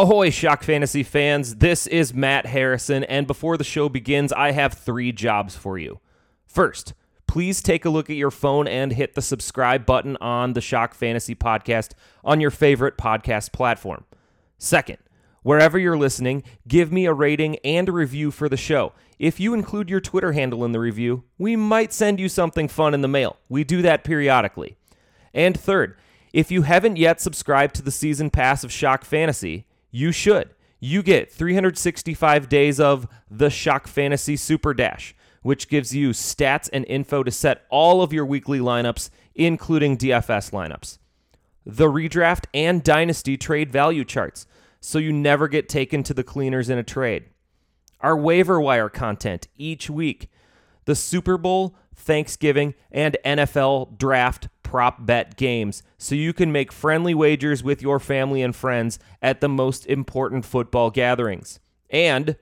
Ahoy, Shock Fantasy fans. This is Matt Harrison, and before the show begins, I have three jobs for you. First, please take a look at your phone and hit the subscribe button on the Shock Fantasy podcast on your favorite podcast platform. Second, wherever you're listening, give me a rating and a review for the show. If you include your Twitter handle in the review, we might send you something fun in the mail. We do that periodically. And third, if you haven't yet subscribed to the season pass of Shock Fantasy, you should. You get 365 days of the Shock Fantasy Super Dash, which gives you stats and info to set all of your weekly lineups, including DFS lineups. The redraft and dynasty trade value charts, so you never get taken to the cleaners in a trade. Our waiver wire content each week, the Super Bowl, Thanksgiving, and NFL draft prop bet games so you can make friendly wagers with your family and friends at the most important football gatherings. And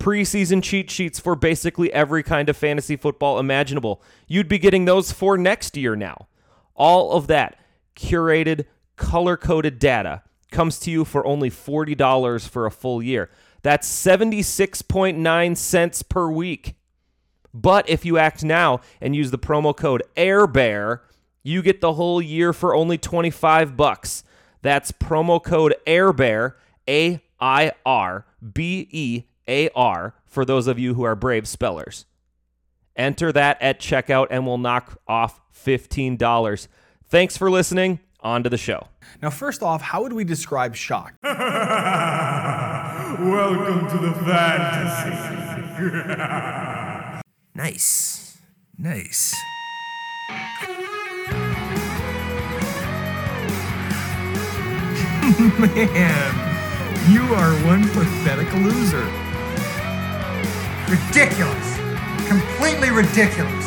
preseason cheat sheets for basically every kind of fantasy football imaginable. You'd be getting those for next year now. All of that curated, color coded data comes to you for only $40 for a full year. That's 76.9 cents per week. But if you act now and use the promo code AIRBEAR, you get the whole year for only 25 bucks. That's promo code AIRBEAR, A I R B E A R, for those of you who are brave spellers. Enter that at checkout and we'll knock off $15. Thanks for listening. On to the show. Now, first off, how would we describe shock? Welcome to the fantasy. Nice. Nice. Man, you are one pathetic loser. Ridiculous. Completely ridiculous.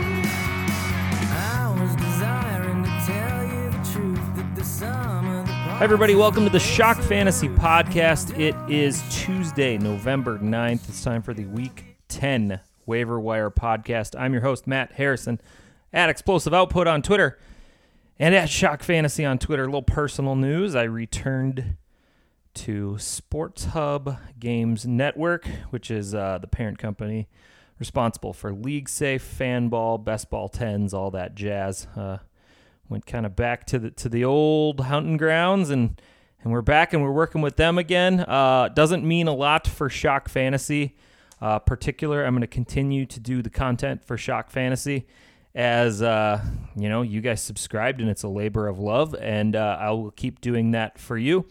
Hi, everybody. Welcome to the Shock Fantasy Podcast. It is Tuesday, November 9th. It's time for the Week 10 Waiver Wire Podcast. I'm your host, Matt Harrison, at Explosive Output on Twitter and at Shock Fantasy on Twitter. A little personal news. I returned to Sports Hub Games Network, which is uh, the parent company responsible for League Safe, Fanball, Best Ball 10s, all that jazz. Uh, went kind of back to the to the old hunting grounds and and we're back and we're working with them again. Uh, doesn't mean a lot for Shock Fantasy. Uh, particular, I'm going to continue to do the content for Shock Fantasy as uh, you know you guys subscribed and it's a labor of love, and uh, I will keep doing that for you.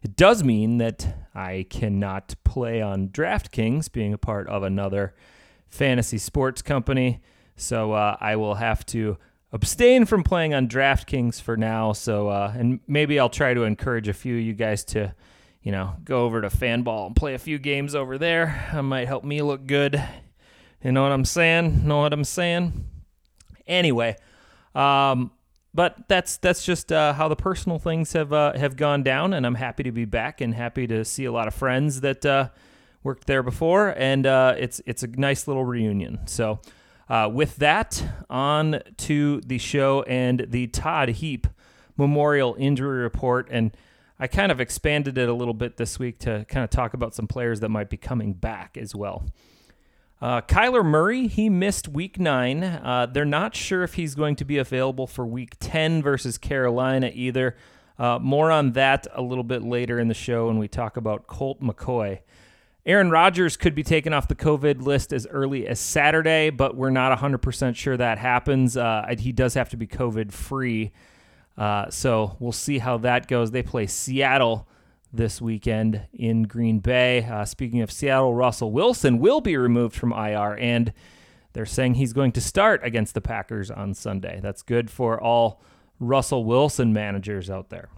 It does mean that I cannot play on DraftKings, being a part of another fantasy sports company. So uh, I will have to abstain from playing on DraftKings for now. So, uh, and maybe I'll try to encourage a few of you guys to, you know, go over to Fanball and play a few games over there. That might help me look good. You know what I'm saying? Know what I'm saying? Anyway, um, but that's that's just uh, how the personal things have uh, have gone down, and I'm happy to be back and happy to see a lot of friends that uh, worked there before, and uh, it's it's a nice little reunion. So. Uh, with that, on to the show and the Todd Heap Memorial Injury Report. And I kind of expanded it a little bit this week to kind of talk about some players that might be coming back as well. Uh, Kyler Murray, he missed week nine. Uh, they're not sure if he's going to be available for week 10 versus Carolina either. Uh, more on that a little bit later in the show when we talk about Colt McCoy. Aaron Rodgers could be taken off the COVID list as early as Saturday, but we're not 100% sure that happens. Uh, he does have to be COVID free. Uh, so we'll see how that goes. They play Seattle this weekend in Green Bay. Uh, speaking of Seattle, Russell Wilson will be removed from IR, and they're saying he's going to start against the Packers on Sunday. That's good for all Russell Wilson managers out there.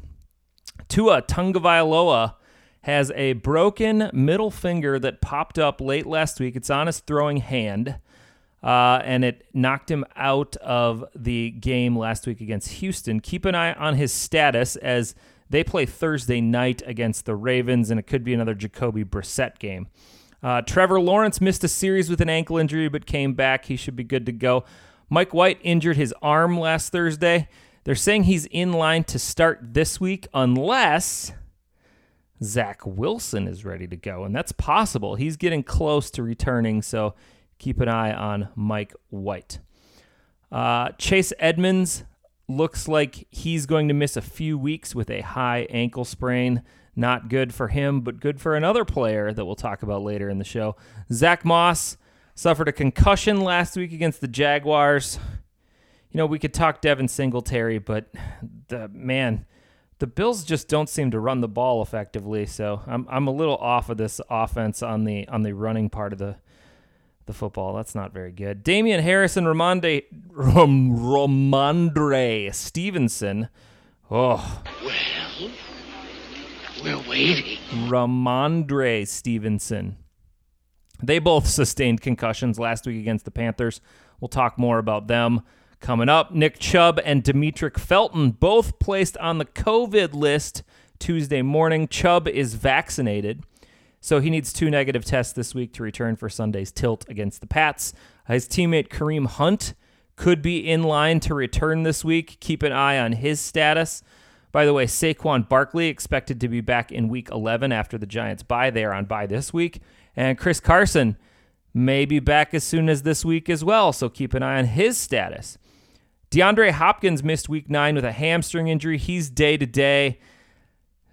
Tua Tagovailoa has a broken middle finger that popped up late last week. It's on his throwing hand, uh, and it knocked him out of the game last week against Houston. Keep an eye on his status as they play Thursday night against the Ravens, and it could be another Jacoby Brissett game. Uh, Trevor Lawrence missed a series with an ankle injury, but came back. He should be good to go. Mike White injured his arm last Thursday. They're saying he's in line to start this week unless Zach Wilson is ready to go, and that's possible. He's getting close to returning, so keep an eye on Mike White. Uh, Chase Edmonds looks like he's going to miss a few weeks with a high ankle sprain. Not good for him, but good for another player that we'll talk about later in the show. Zach Moss suffered a concussion last week against the Jaguars. You know, we could talk Devin Singletary, but the man, the Bills just don't seem to run the ball effectively. So I'm I'm a little off of this offense on the on the running part of the the football. That's not very good. Damien Harrison, Ramonde, Ram, Rhamondre Stevenson. Oh. Well, we're waiting. Rhamondre Stevenson. They both sustained concussions last week against the Panthers. We'll talk more about them coming up. Nick Chubb and Demetric Felton both placed on the COVID list Tuesday morning. Chubb is vaccinated. So he needs two negative tests this week to return for Sunday's tilt against the Pats. His teammate Kareem Hunt could be in line to return this week. Keep an eye on his status. By the way, Saquon Barkley expected to be back in week 11 after the Giants bye. They are on bye this week. And Chris Carson may be back as soon as this week as well. So keep an eye on his status. DeAndre Hopkins missed week nine with a hamstring injury. He's day to day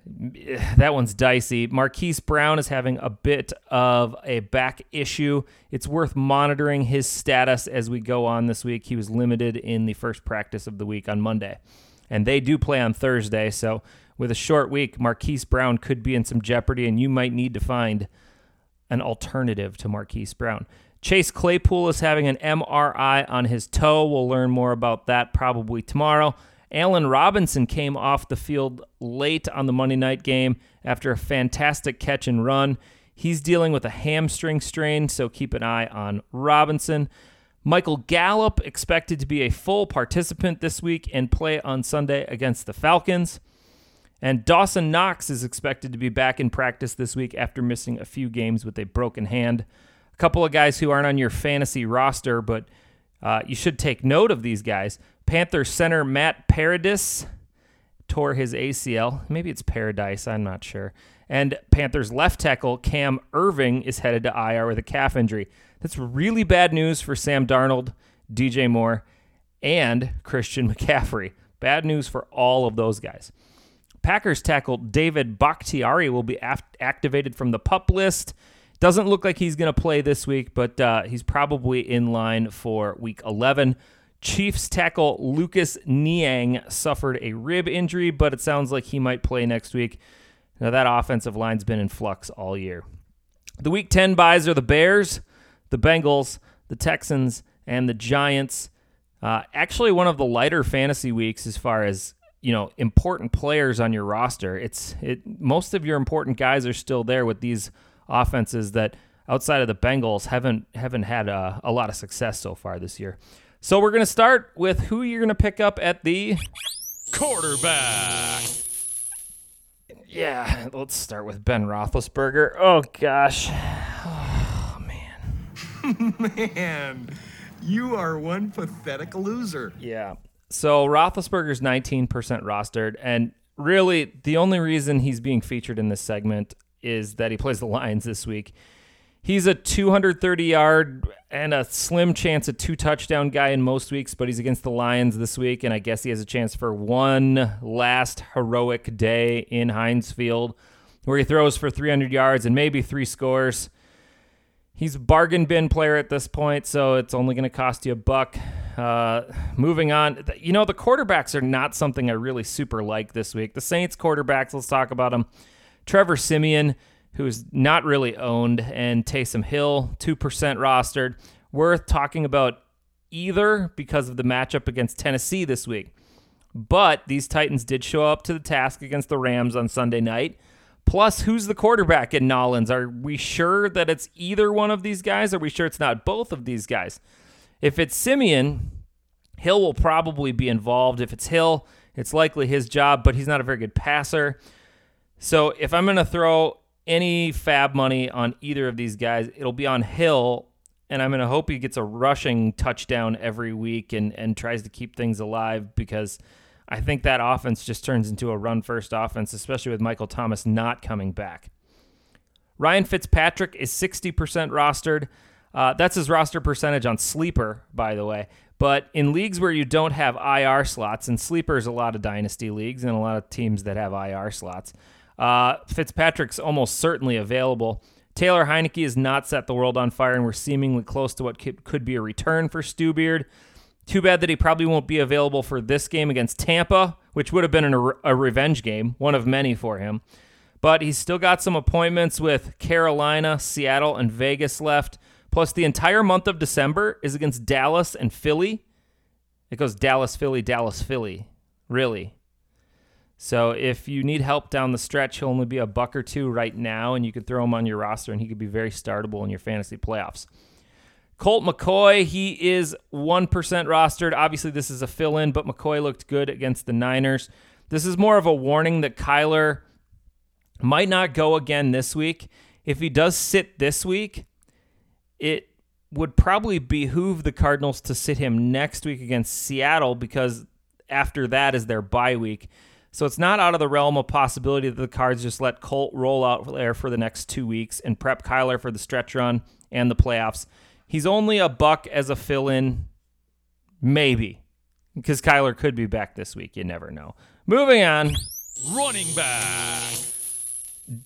that one's dicey. Marquise Brown is having a bit of a back issue. It's worth monitoring his status as we go on this week. He was limited in the first practice of the week on Monday, and they do play on Thursday. So, with a short week, Marquise Brown could be in some jeopardy, and you might need to find an alternative to Marquise Brown. Chase Claypool is having an MRI on his toe. We'll learn more about that probably tomorrow. Allen Robinson came off the field late on the Monday night game after a fantastic catch and run. He's dealing with a hamstring strain, so keep an eye on Robinson. Michael Gallup expected to be a full participant this week and play on Sunday against the Falcons. And Dawson Knox is expected to be back in practice this week after missing a few games with a broken hand. A couple of guys who aren't on your fantasy roster, but uh, you should take note of these guys. Panthers center Matt Paradis tore his ACL. Maybe it's Paradise, I'm not sure. And Panthers left tackle Cam Erving is headed to IR with a calf injury. That's really bad news for Sam Darnold, DJ Moore, and Christian McCaffrey. Bad news for all of those guys. Packers tackle David Bakhtiari will be activated from the pup list. Doesn't look like he's going to play this week, but uh, he's probably in line for week 11. Chiefs tackle Lucas Niang suffered a rib injury, but it sounds like he might play next week. Now, that offensive line's been in flux all year. The week 10 byes are the Bears, the Bengals, the Texans, and the Giants. Uh, actually, one of the lighter fantasy weeks as far as you know important players on your roster. It's it most of your important guys are still there with these offenses that outside of the Bengals haven't haven't had a, a lot of success so far this year. So we're going to start with who you're going to pick up at the quarterback. Yeah, let's start with Ben Roethlisberger. Oh gosh, oh man, man, you are one pathetic loser. Yeah. So Roethlisberger's 19% rostered, and really the only reason he's being featured in this segment is that he plays the Lions this week. He's a 230 yard and a slim chance a two touchdown guy in most weeks, but he's against the Lions this week, and I guess he has a chance for one last heroic day in Heinz Field where he throws for 300 yards and maybe three scores. He's bargain bin player at this point, so it's only going to cost you a buck. Uh, moving on, you know, the quarterbacks are not something I really super like this week. The Saints quarterbacks, let's talk about them. Trevor Siemian, who's not really owned, and Taysom Hill, 2% rostered. Worth talking about either because of the matchup against Tennessee this week. But these Titans did show up to the task against the Rams on Sunday night. Plus, who's the quarterback in Nolans? Are we sure that it's either one of these guys? Are we sure it's not both of these guys? If it's Siemian, Hill will probably be involved. If it's Hill, it's likely his job, but he's not a very good passer. So if I'm going to throw any fab money on either of these guys. It'll be on Hill, and I'm going to hope he gets a rushing touchdown every week and, and tries to keep things alive because I think that offense just turns into a run first offense, especially with Michael Thomas not coming back. Ryan Fitzpatrick is 60% rostered. Uh, that's his roster percentage on Sleeper, by the way. But in leagues where you don't have IR slots, and Sleeper is a lot of dynasty leagues and a lot of teams that have IR slots, uh, Fitzpatrick's almost certainly available. Taylor Heinicke has not set the world on fire, and we're seemingly close to what could be a return for Stu Beard. Too bad that he probably won't be available for this game against Tampa, which would have been a, a revenge game, one of many for him. But he's still got some appointments with Carolina, Seattle, and Vegas left. Plus, the entire month of December is against Dallas and Philly. It goes Dallas, Philly, Dallas, Philly. Really. So if you need help down the stretch, he'll only be a buck or two right now, and you could throw him on your roster, and he could be very startable in your fantasy playoffs. Colt McCoy, he is 1% rostered. Obviously, this is a fill in, but McCoy looked good against the Niners. This is more of a warning that Kyler might not go again this week. If he does sit this week, it would probably behoove the Cardinals to sit him next week against Seattle because after that is their bye week. So it's not out of the realm of possibility that the Cards just let Colt roll out there for the next two weeks and prep Kyler for the stretch run and the playoffs. He's only a buck as a fill in, maybe, because Kyler could be back this week. You never know. Moving on. Running back.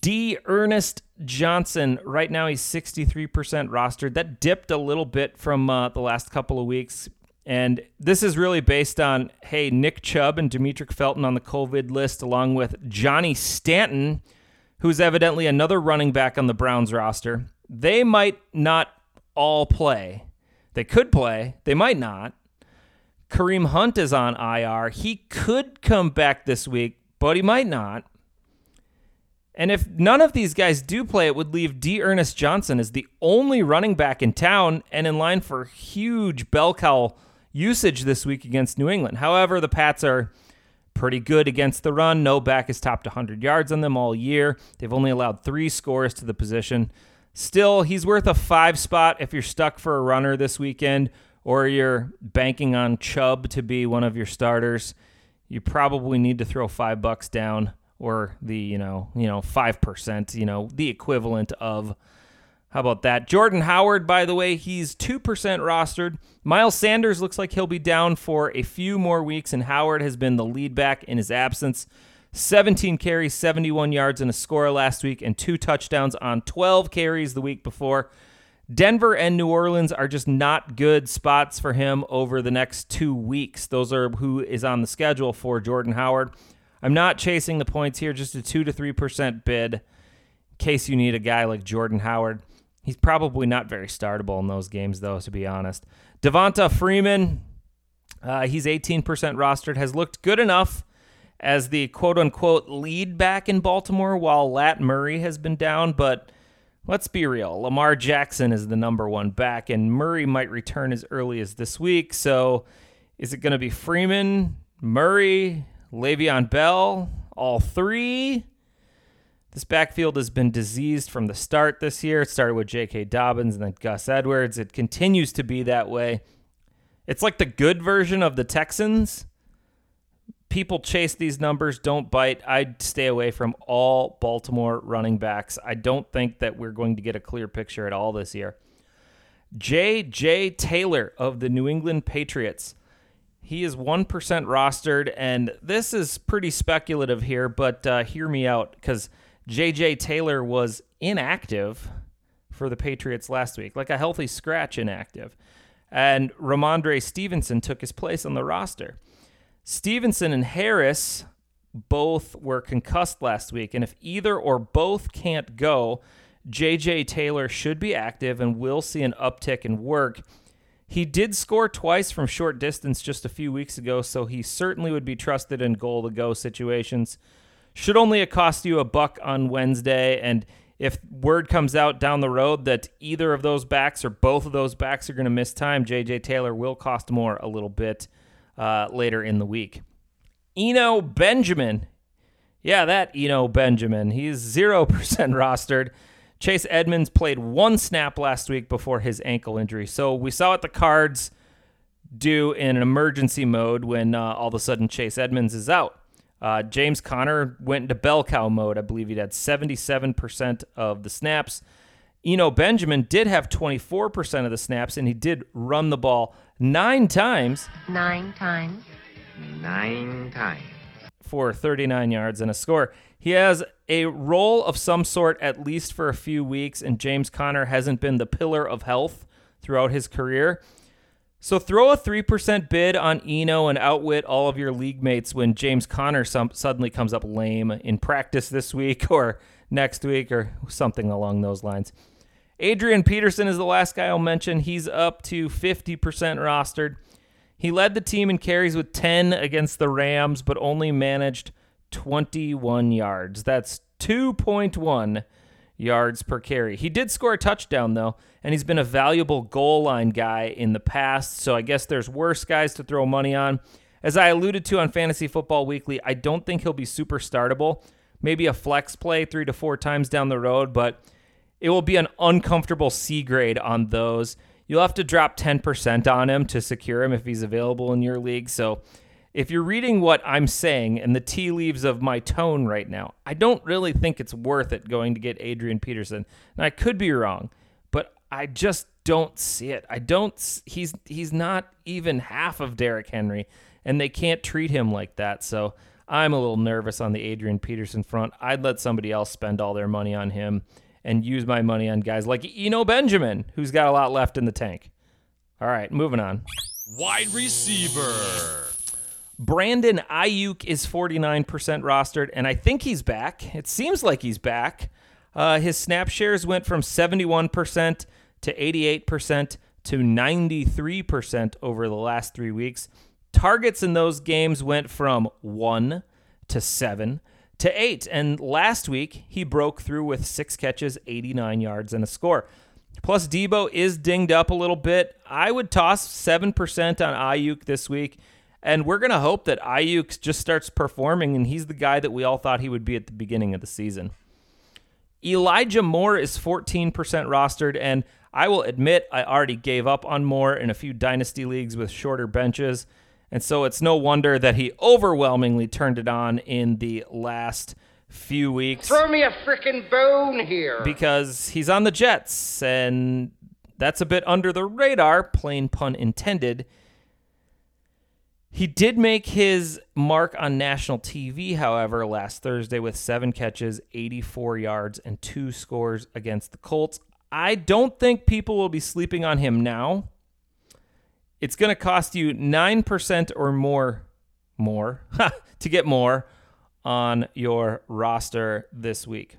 D'Ernest Johnson. Right now, he's 63% rostered. That dipped a little bit from uh, the last couple of weeks. And this is really based on hey, Nick Chubb and Demetric Felton on the COVID list, along with Johnny Stanton, who's evidently another running back on the Browns roster. They might not all play. They could play, they might not. Kareem Hunt is on IR. He could come back this week, but he might not. And if none of these guys do play, it would leave D'Ernest Johnson as the only running back in town and in line for huge bell cow usage this week against New England. However, the Pats are pretty good against the run. No back has topped 100 yards on them all year. They've only allowed three scores to the position. Still, he's worth a five spot if you're stuck for a runner this weekend or you're banking on Chubb to be one of your starters. You probably need to throw five bucks down or the, you know, you know, 5%, you know, the equivalent of how about that? Jordan Howard, by the way, he's 2% rostered. Miles Sanders looks like he'll be down for a few more weeks, and Howard has been the lead back in his absence. 17 carries, 71 yards, and a score last week, and two touchdowns on 12 carries the week before. Denver and New Orleans are just not good spots for him over the next two weeks. Those are who is on the schedule for Jordan Howard. I'm not chasing the points here, just a 2 to 3% bid in case you need a guy like Jordan Howard. He's probably not very startable in those games, though, to be honest. Devonta Freeman, uh, he's 18% rostered, has looked good enough as the quote unquote lead back in Baltimore while Lat Murray has been down, but let's be real. Lamar Jackson is the number one back, and Murray might return as early as this week. So is it going to be Freeman, Murray, Le'Veon Bell, all three? This backfield has been diseased from the start this year. It started with J.K. Dobbins and then Gus Edwards. It continues to be that way. It's like the good version of the Texans people chase these numbers, don't bite. I'd stay away from all Baltimore running backs. I don't think that we're going to get a clear picture at all this year. J.J. Taylor of the New England Patriots. He is 1% rostered, and this is pretty speculative here, but uh, hear me out because J.J. Taylor was inactive for the Patriots last week, like a healthy scratch inactive. And Rhamondre Stevenson took his place on the roster. Stevenson and Harris both were concussed last week, and if either or both can't go, JJ Taylor should be active and will see an uptick in work. He did score twice from short distance just a few weeks ago, so he certainly would be trusted in goal to go situations. Should only cost you a buck on Wednesday, and if word comes out down the road that either of those backs or both of those backs are going to miss time, JJ Taylor will cost more a little bit uh, later in the week. Eno Benjamin. Yeah, that Eno Benjamin. He's 0% rostered. Chase Edmonds played one snap last week before his ankle injury. So we saw what the cards do in an emergency mode when uh, all of a sudden Chase Edmonds is out. Uh, James Conner went into bell cow mode. I believe he had 77% of the snaps. Eno Benjamin did have 24% of the snaps, and he did run the ball nine times Nine times. Nine times. for 39 yards and a score. He has a role of some sort at least for a few weeks, and James Conner hasn't been the pillar of health throughout his career. So throw a 3% bid on Eno and outwit all of your league mates when James Conner some, suddenly comes up lame in practice this week or next week or something along those lines. Adrian Peterson is the last guy I'll mention. He's up to 50% rostered. He led the team in carries with 10 against the Rams, but only managed 21 yards. That's 2.1 yards per carry. He did score a touchdown, though, and he's been a valuable goal line guy in the past, so I guess there's worse guys to throw money on. As I alluded to on Fantasy Football Weekly, I don't think he'll be super startable. Maybe a flex play three to four times down the road, but it will be an uncomfortable C grade on those. You'll have to drop 10% on him to secure him if he's available in your league. So if you're reading what I'm saying and the tea leaves of my tone right now, I don't really think it's worth it going to get Adrian Peterson. And I could be wrong, but I just don't see it. I don't. He's he's not even half of Derrick Henry and they can't treat him like that. So I'm a little nervous on the Adrian Peterson front. I'd let somebody else spend all their money on him and use my money on guys like Eno Benjamin, who's got a lot left in the tank. All right, moving on. Wide receiver. Brandon Aiyuk is 49% rostered, and I think he's back. It seems like he's back. Uh, his snap shares went from 71% to 88% to 93% over the last three weeks. Targets in those games went from one to seven to eight. And last week, he broke through with six catches, 89 yards, and a score. Plus, Deebo is dinged up a little bit. I would toss 7% on Aiyuk this week. And we're going to hope that Aiyuk just starts performing, and he's the guy that we all thought he would be at the beginning of the season. Elijah Moore is 14% rostered, and I will admit I already gave up on Moore in a few dynasty leagues with shorter benches. And so it's no wonder that he overwhelmingly turned it on in the last few weeks Throw me a freaking bone here. because he's on the Jets, and that's a bit under the radar, plane pun intended. He did make his mark on national TV, however, last Thursday with seven catches, 84 yards, and two scores against the Colts. I don't think people will be sleeping on him now. It's going to cost you 9% or more more to get more on your roster this week.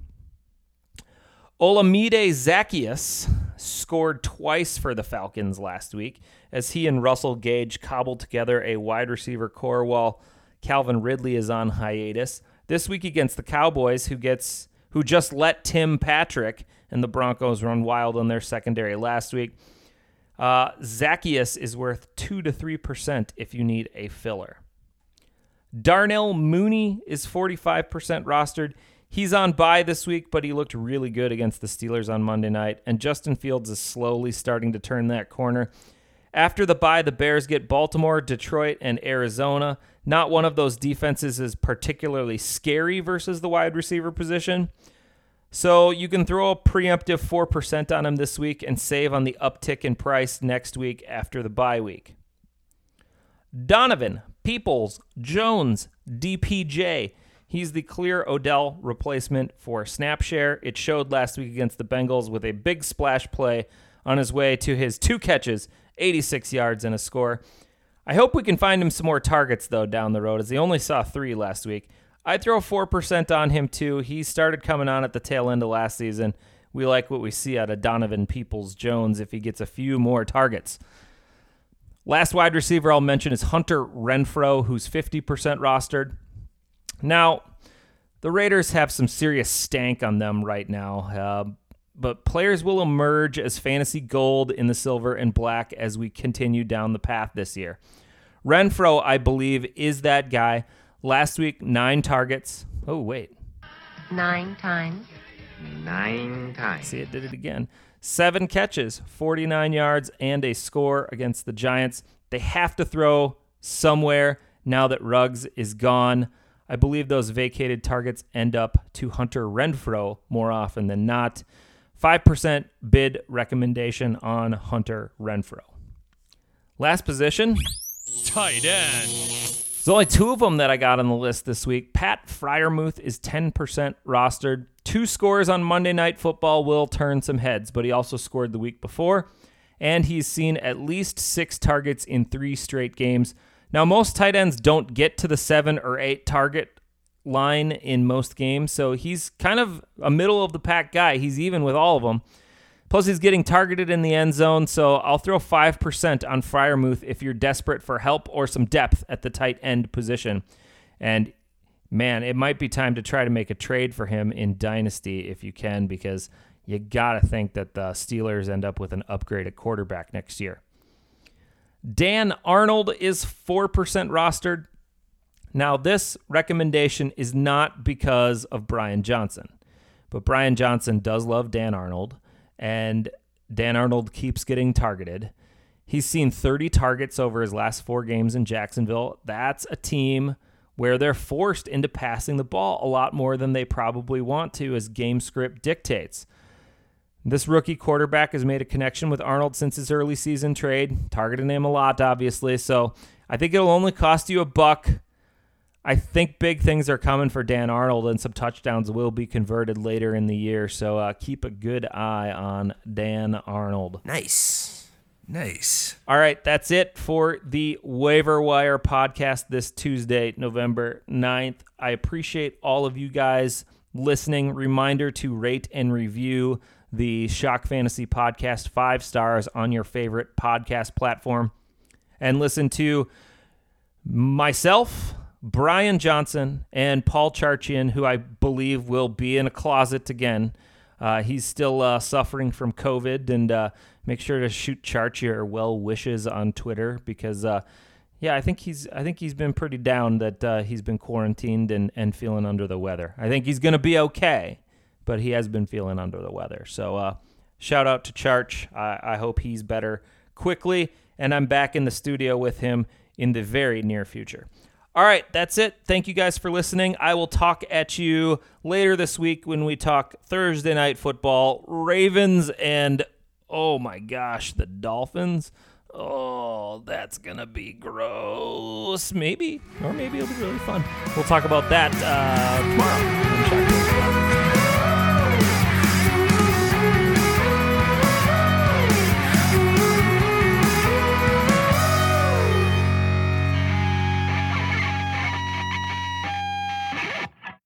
Olamide Zaccheaus scored twice for the Falcons last week as he and Russell Gage cobbled together a wide receiver corps while Calvin Ridley is on hiatus. This week against the Cowboys, who gets who just let Tim Patrick and the Broncos run wild on their secondary last week. Uh, Zaccheaus is worth two to three percent if you need a filler. Darnell Mooney is 45% rostered. He's on bye this week, but he looked really good against the Steelers on Monday night, and Justin Fields is slowly starting to turn that corner. After the bye, the Bears get Baltimore, Detroit, and Arizona. Not one of those defenses is particularly scary versus the wide receiver position. So you can throw a preemptive 4% on him this week and save on the uptick in price next week after the bye week. Donovan, Peoples, Jones, DPJ. He's the clear Odell replacement for Snapshare. It showed last week against the Bengals with a big splash play on his way to his two catches, 86 yards, and a score. I hope we can find him some more targets, though, down the road, as he only saw three last week. I throw 4% on him, too. He started coming on at the tail end of last season. We like what we see out of Donovan Peoples Jones if he gets a few more targets. Last wide receiver I'll mention is Hunter Renfrow, who's 50% rostered. Now, the Raiders have some serious stank on them right now, uh, but players will emerge as fantasy gold in the silver and black as we continue down the path this year. Renfrow, I believe, is that guy. Last week, nine targets. Oh, wait. Nine times. Nine times. See, it did it again. Seven catches, 49 yards, and a score against the Giants. They have to throw somewhere now that Ruggs is gone. I believe those vacated targets end up to Hunter Renfrow more often than not. 5% bid recommendation on Hunter Renfrow. Last position, Tight end. there's only two of them that I got on the list this week. Pat Freiermuth is 10% rostered. Two scores on Monday Night Football will turn some heads, but he also scored the week before, and he's seen at least six targets in three straight games. Now, most tight ends don't get to the seven or eight target line in most games, so he's kind of a middle of the pack guy. He's even with all of them. Plus, he's getting targeted in the end zone, so I'll throw 5% on Freiermuth if you're desperate for help or some depth at the tight end position. And man, it might be time to try to make a trade for him in Dynasty if you can, because you got to think that the Steelers end up with an upgraded quarterback next year. Dan Arnold is 4% rostered. Now, this recommendation is not because of Brian Johnson, but Brian Johnson does love Dan Arnold, and Dan Arnold keeps getting targeted. He's seen 30 targets over his last four games in Jacksonville. That's a team where they're forced into passing the ball a lot more than they probably want to, as game script dictates. This rookie quarterback has made a connection with Arnold since his early season trade, targeting him a lot, obviously. So I think it'll only cost you a buck. I think big things are coming for Dan Arnold, and some touchdowns will be converted later in the year. So uh, keep a good eye on Dan Arnold. Nice. Nice. All right, that's it for the Waiver Wire podcast this Tuesday, November 9th. I appreciate all of you guys listening. Reminder to rate and review the Shock Fantasy podcast five stars on your favorite podcast platform and listen to myself, Brian Johnson, and Paul Charchian, who I believe will be in a closet again. Uh, he's still uh, suffering from COVID, and uh, make sure to shoot Charch your well wishes on Twitter because, uh, yeah, I think he's I think he's been pretty down that uh, he's been quarantined and, and feeling under the weather. I think he's gonna be okay, but he has been feeling under the weather. So uh, shout out to Charch. I, I hope he's better quickly, and I'm back in the studio with him in the very near future. All right, that's it. Thank you guys for listening. I will talk at you later this week when we talk Thursday night football, Ravens, and oh my gosh, the Dolphins. Oh, that's gonna be gross. Maybe, or maybe it'll be really fun. We'll talk about that uh, tomorrow.